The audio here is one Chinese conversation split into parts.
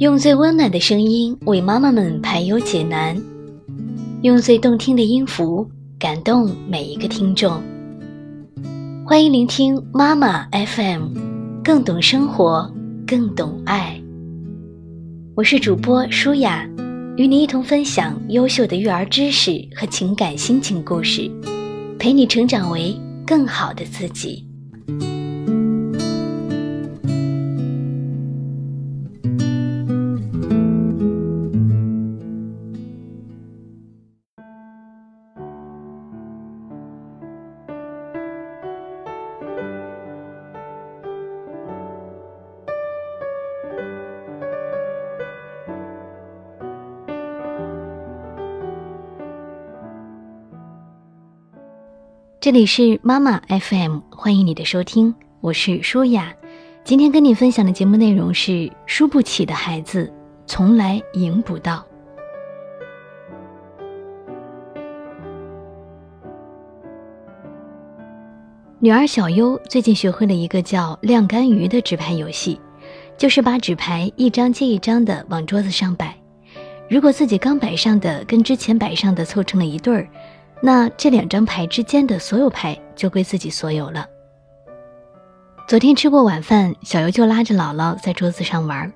用最温暖的声音为妈妈们排忧解难，用最动听的音符感动每一个听众。欢迎聆听妈妈 FM，更懂生活，更懂爱。我是主播舒雅，与你一同分享优秀的育儿知识和情感心情故事，陪你成长为更好的自己。这里是妈妈 FM，欢迎你的收听，我是舒雅。今天跟你分享的节目内容是：输不起的孩子从来赢不到。女儿小优最近学会了一个叫“晾干鱼”的纸牌游戏，就是把纸牌一张接一张的往桌子上摆，如果自己刚摆上的跟之前摆上的凑成了一对儿。那这两张牌之间的所有牌就归自己所有了。昨天吃过晚饭，小尤就拉着姥姥在桌子上玩，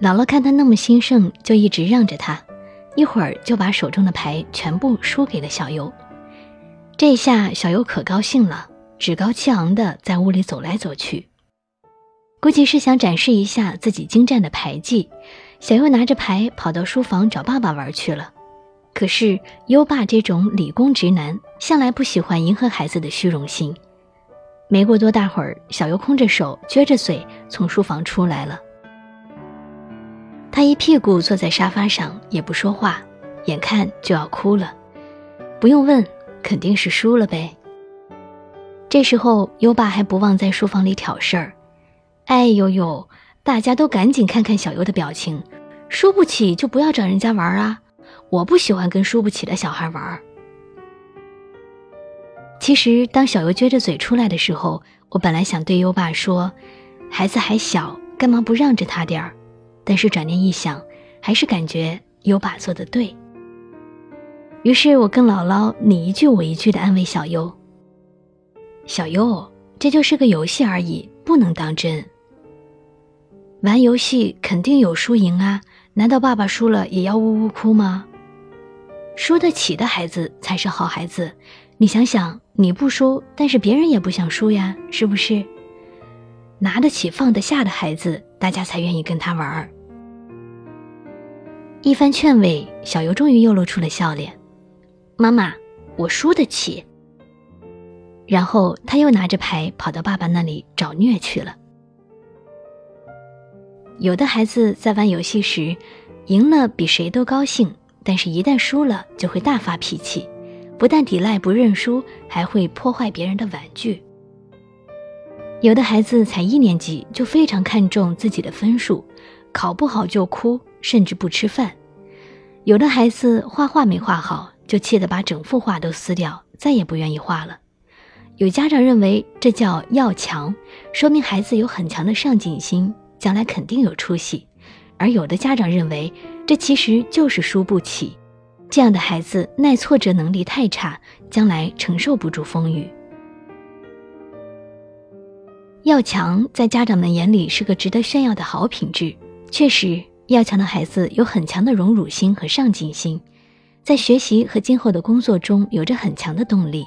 姥姥看他那么兴盛，就一直让着他，一会儿就把手中的牌全部输给了小尤。这下小尤可高兴了，趾高气昂地在屋里走来走去，估计是想展示一下自己精湛的牌技。小尤拿着牌跑到书房找爸爸玩去了。可是优爸这种理工直男向来不喜欢迎合孩子的虚荣心。没过多大会儿，小优空着手撅着嘴从书房出来了。他一屁股坐在沙发上，也不说话，眼看就要哭了。不用问，肯定是输了呗。这时候优爸还不忘在书房里挑事儿：“哎呦呦，大家都赶紧看看小优的表情，输不起就不要找人家玩啊。”我不喜欢跟输不起的小孩玩。其实，当小优撅着嘴出来的时候，我本来想对优爸说：“孩子还小，干嘛不让着他点儿？”但是转念一想，还是感觉优爸做的对。于是我跟姥姥你一句我一句的安慰小优：“小优，这就是个游戏而已，不能当真。玩游戏肯定有输赢啊，难道爸爸输了也要呜呜哭吗？”输得起的孩子才是好孩子，你想想，你不输，但是别人也不想输呀，是不是？拿得起放得下的孩子，大家才愿意跟他玩儿。一番劝慰，小尤终于又露出了笑脸。妈妈，我输得起。然后他又拿着牌跑到爸爸那里找虐去了。有的孩子在玩游戏时，赢了比谁都高兴。但是，一旦输了，就会大发脾气，不但抵赖不认输，还会破坏别人的玩具。有的孩子才一年级就非常看重自己的分数，考不好就哭，甚至不吃饭。有的孩子画画没画好，就气得把整幅画都撕掉，再也不愿意画了。有家长认为这叫要强，说明孩子有很强的上进心，将来肯定有出息。而有的家长认为，这其实就是输不起，这样的孩子耐挫折能力太差，将来承受不住风雨。要强在家长们眼里是个值得炫耀的好品质，确实，要强的孩子有很强的荣辱心和上进心，在学习和今后的工作中有着很强的动力。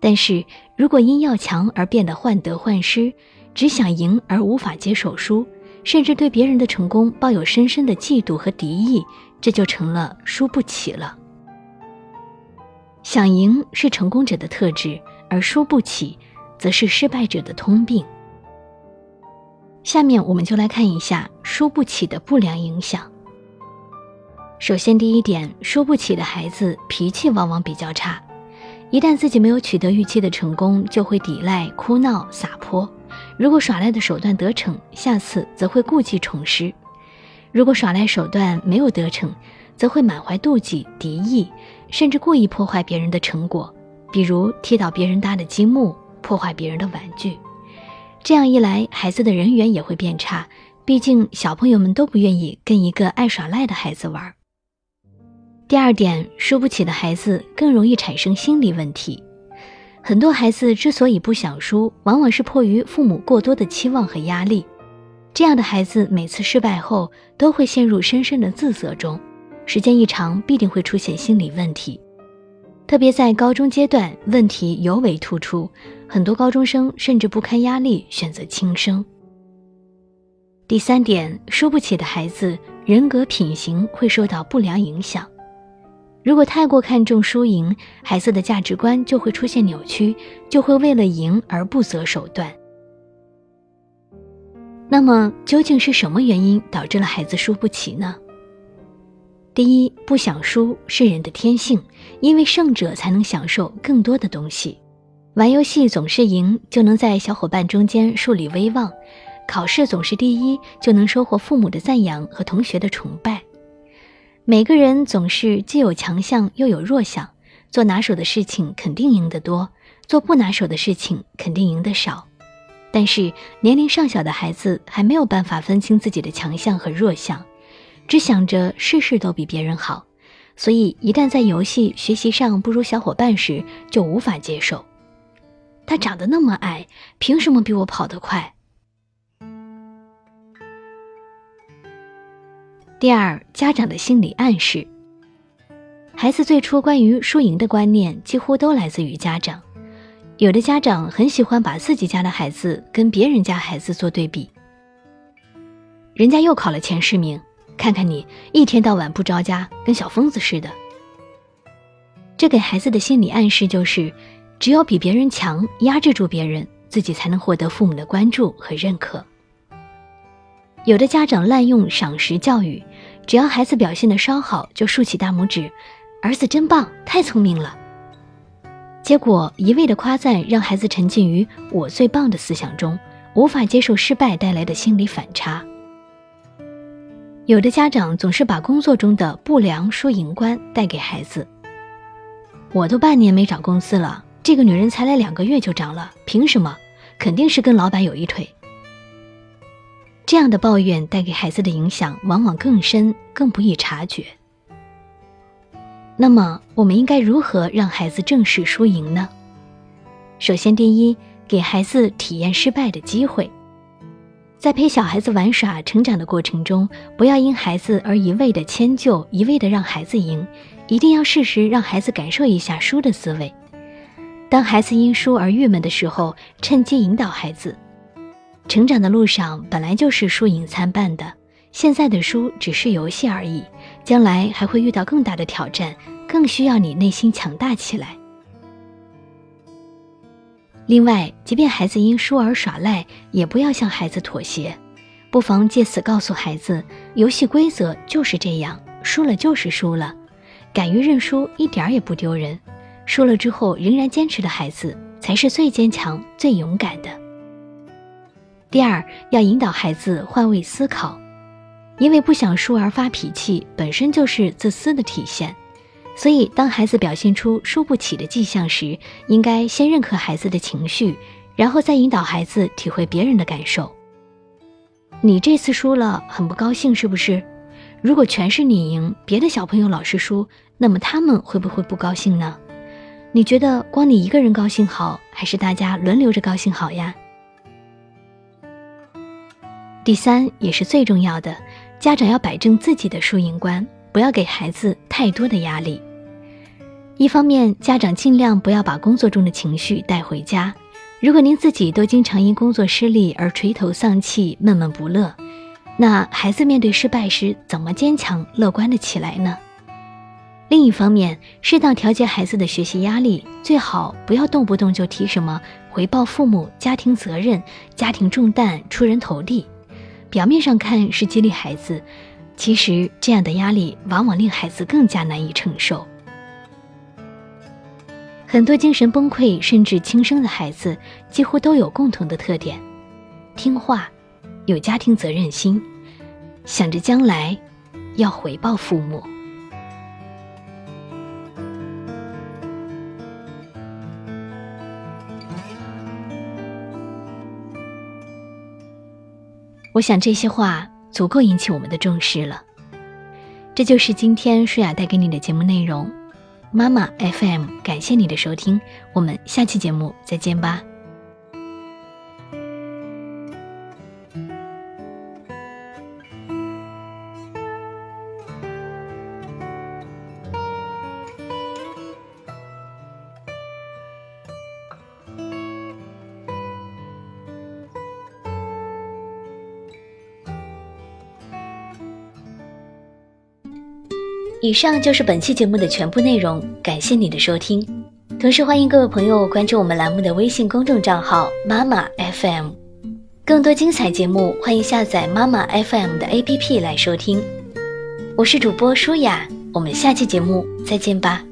但是如果因要强而变得患得患失，只想赢而无法接受输。甚至对别人的成功抱有深深的嫉妒和敌意，这就成了输不起了。想赢是成功者的特质，而输不起，则是失败者的通病。下面我们就来看一下输不起的不良影响。首先，第一点，输不起的孩子脾气往往比较差，一旦自己没有取得预期的成功，就会抵赖、哭闹、撒泼。如果耍赖的手段得逞，下次则会故技重施；如果耍赖手段没有得逞，则会满怀妒忌、敌意，甚至故意破坏别人的成果，比如踢倒别人搭的积木，破坏别人的玩具。这样一来，孩子的人缘也会变差，毕竟小朋友们都不愿意跟一个爱耍赖的孩子玩。第二点，输不起的孩子更容易产生心理问题。很多孩子之所以不想输，往往是迫于父母过多的期望和压力。这样的孩子每次失败后都会陷入深深的自责中，时间一长必定会出现心理问题。特别在高中阶段，问题尤为突出，很多高中生甚至不堪压力选择轻生。第三点，输不起的孩子人格品行会受到不良影响。如果太过看重输赢，孩子的价值观就会出现扭曲，就会为了赢而不择手段。那么，究竟是什么原因导致了孩子输不起呢？第一，不想输是人的天性，因为胜者才能享受更多的东西。玩游戏总是赢，就能在小伙伴中间树立威望；考试总是第一，就能收获父母的赞扬和同学的崇拜。每个人总是既有强项又有弱项，做拿手的事情肯定赢得多，做不拿手的事情肯定赢得少。但是年龄尚小的孩子还没有办法分清自己的强项和弱项，只想着事事都比别人好，所以一旦在游戏、学习上不如小伙伴时，就无法接受。他长得那么矮，凭什么比我跑得快？第二，家长的心理暗示。孩子最初关于输赢的观念几乎都来自于家长。有的家长很喜欢把自己家的孩子跟别人家孩子做对比。人家又考了前十名，看看你一天到晚不着家，跟小疯子似的。这给孩子的心理暗示就是，只有比别人强，压制住别人，自己才能获得父母的关注和认可。有的家长滥用赏识教育，只要孩子表现的稍好，就竖起大拇指，儿子真棒，太聪明了。结果一味的夸赞让孩子沉浸于“我最棒”的思想中，无法接受失败带来的心理反差。有的家长总是把工作中的不良输赢观带给孩子，我都半年没涨工资了，这个女人才来两个月就涨了，凭什么？肯定是跟老板有一腿。这样的抱怨带给孩子的影响往往更深，更不易察觉。那么，我们应该如何让孩子正视输赢呢？首先，第一，给孩子体验失败的机会。在陪小孩子玩耍、成长的过程中，不要因孩子而一味的迁就，一味的让孩子赢，一定要适时让孩子感受一下输的滋味。当孩子因输而郁闷的时候，趁机引导孩子。成长的路上本来就是输赢参半的，现在的输只是游戏而已，将来还会遇到更大的挑战，更需要你内心强大起来。另外，即便孩子因输而耍赖，也不要向孩子妥协，不妨借此告诉孩子，游戏规则就是这样，输了就是输了，敢于认输一点也不丢人，输了之后仍然坚持的孩子，才是最坚强、最勇敢的。第二，要引导孩子换位思考，因为不想输而发脾气，本身就是自私的体现。所以，当孩子表现出输不起的迹象时，应该先认可孩子的情绪，然后再引导孩子体会别人的感受。你这次输了，很不高兴是不是？如果全是你赢，别的小朋友老是输，那么他们会不会不高兴呢？你觉得光你一个人高兴好，还是大家轮流着高兴好呀？第三也是最重要的，家长要摆正自己的输赢观，不要给孩子太多的压力。一方面，家长尽量不要把工作中的情绪带回家。如果您自己都经常因工作失利而垂头丧气、闷闷不乐，那孩子面对失败时怎么坚强乐观的起来呢？另一方面，适当调节孩子的学习压力，最好不要动不动就提什么回报父母、家庭责任、家庭重担、出人头地。表面上看是激励孩子，其实这样的压力往往令孩子更加难以承受。很多精神崩溃甚至轻生的孩子，几乎都有共同的特点：听话，有家庭责任心，想着将来要回报父母。我想这些话足够引起我们的重视了。这就是今天舒雅带给你的节目内容。妈妈 FM，感谢你的收听，我们下期节目再见吧。以上就是本期节目的全部内容，感谢你的收听。同时欢迎各位朋友关注我们栏目的微信公众账号“妈妈 FM”，更多精彩节目欢迎下载妈妈 FM 的 APP 来收听。我是主播舒雅，我们下期节目再见吧。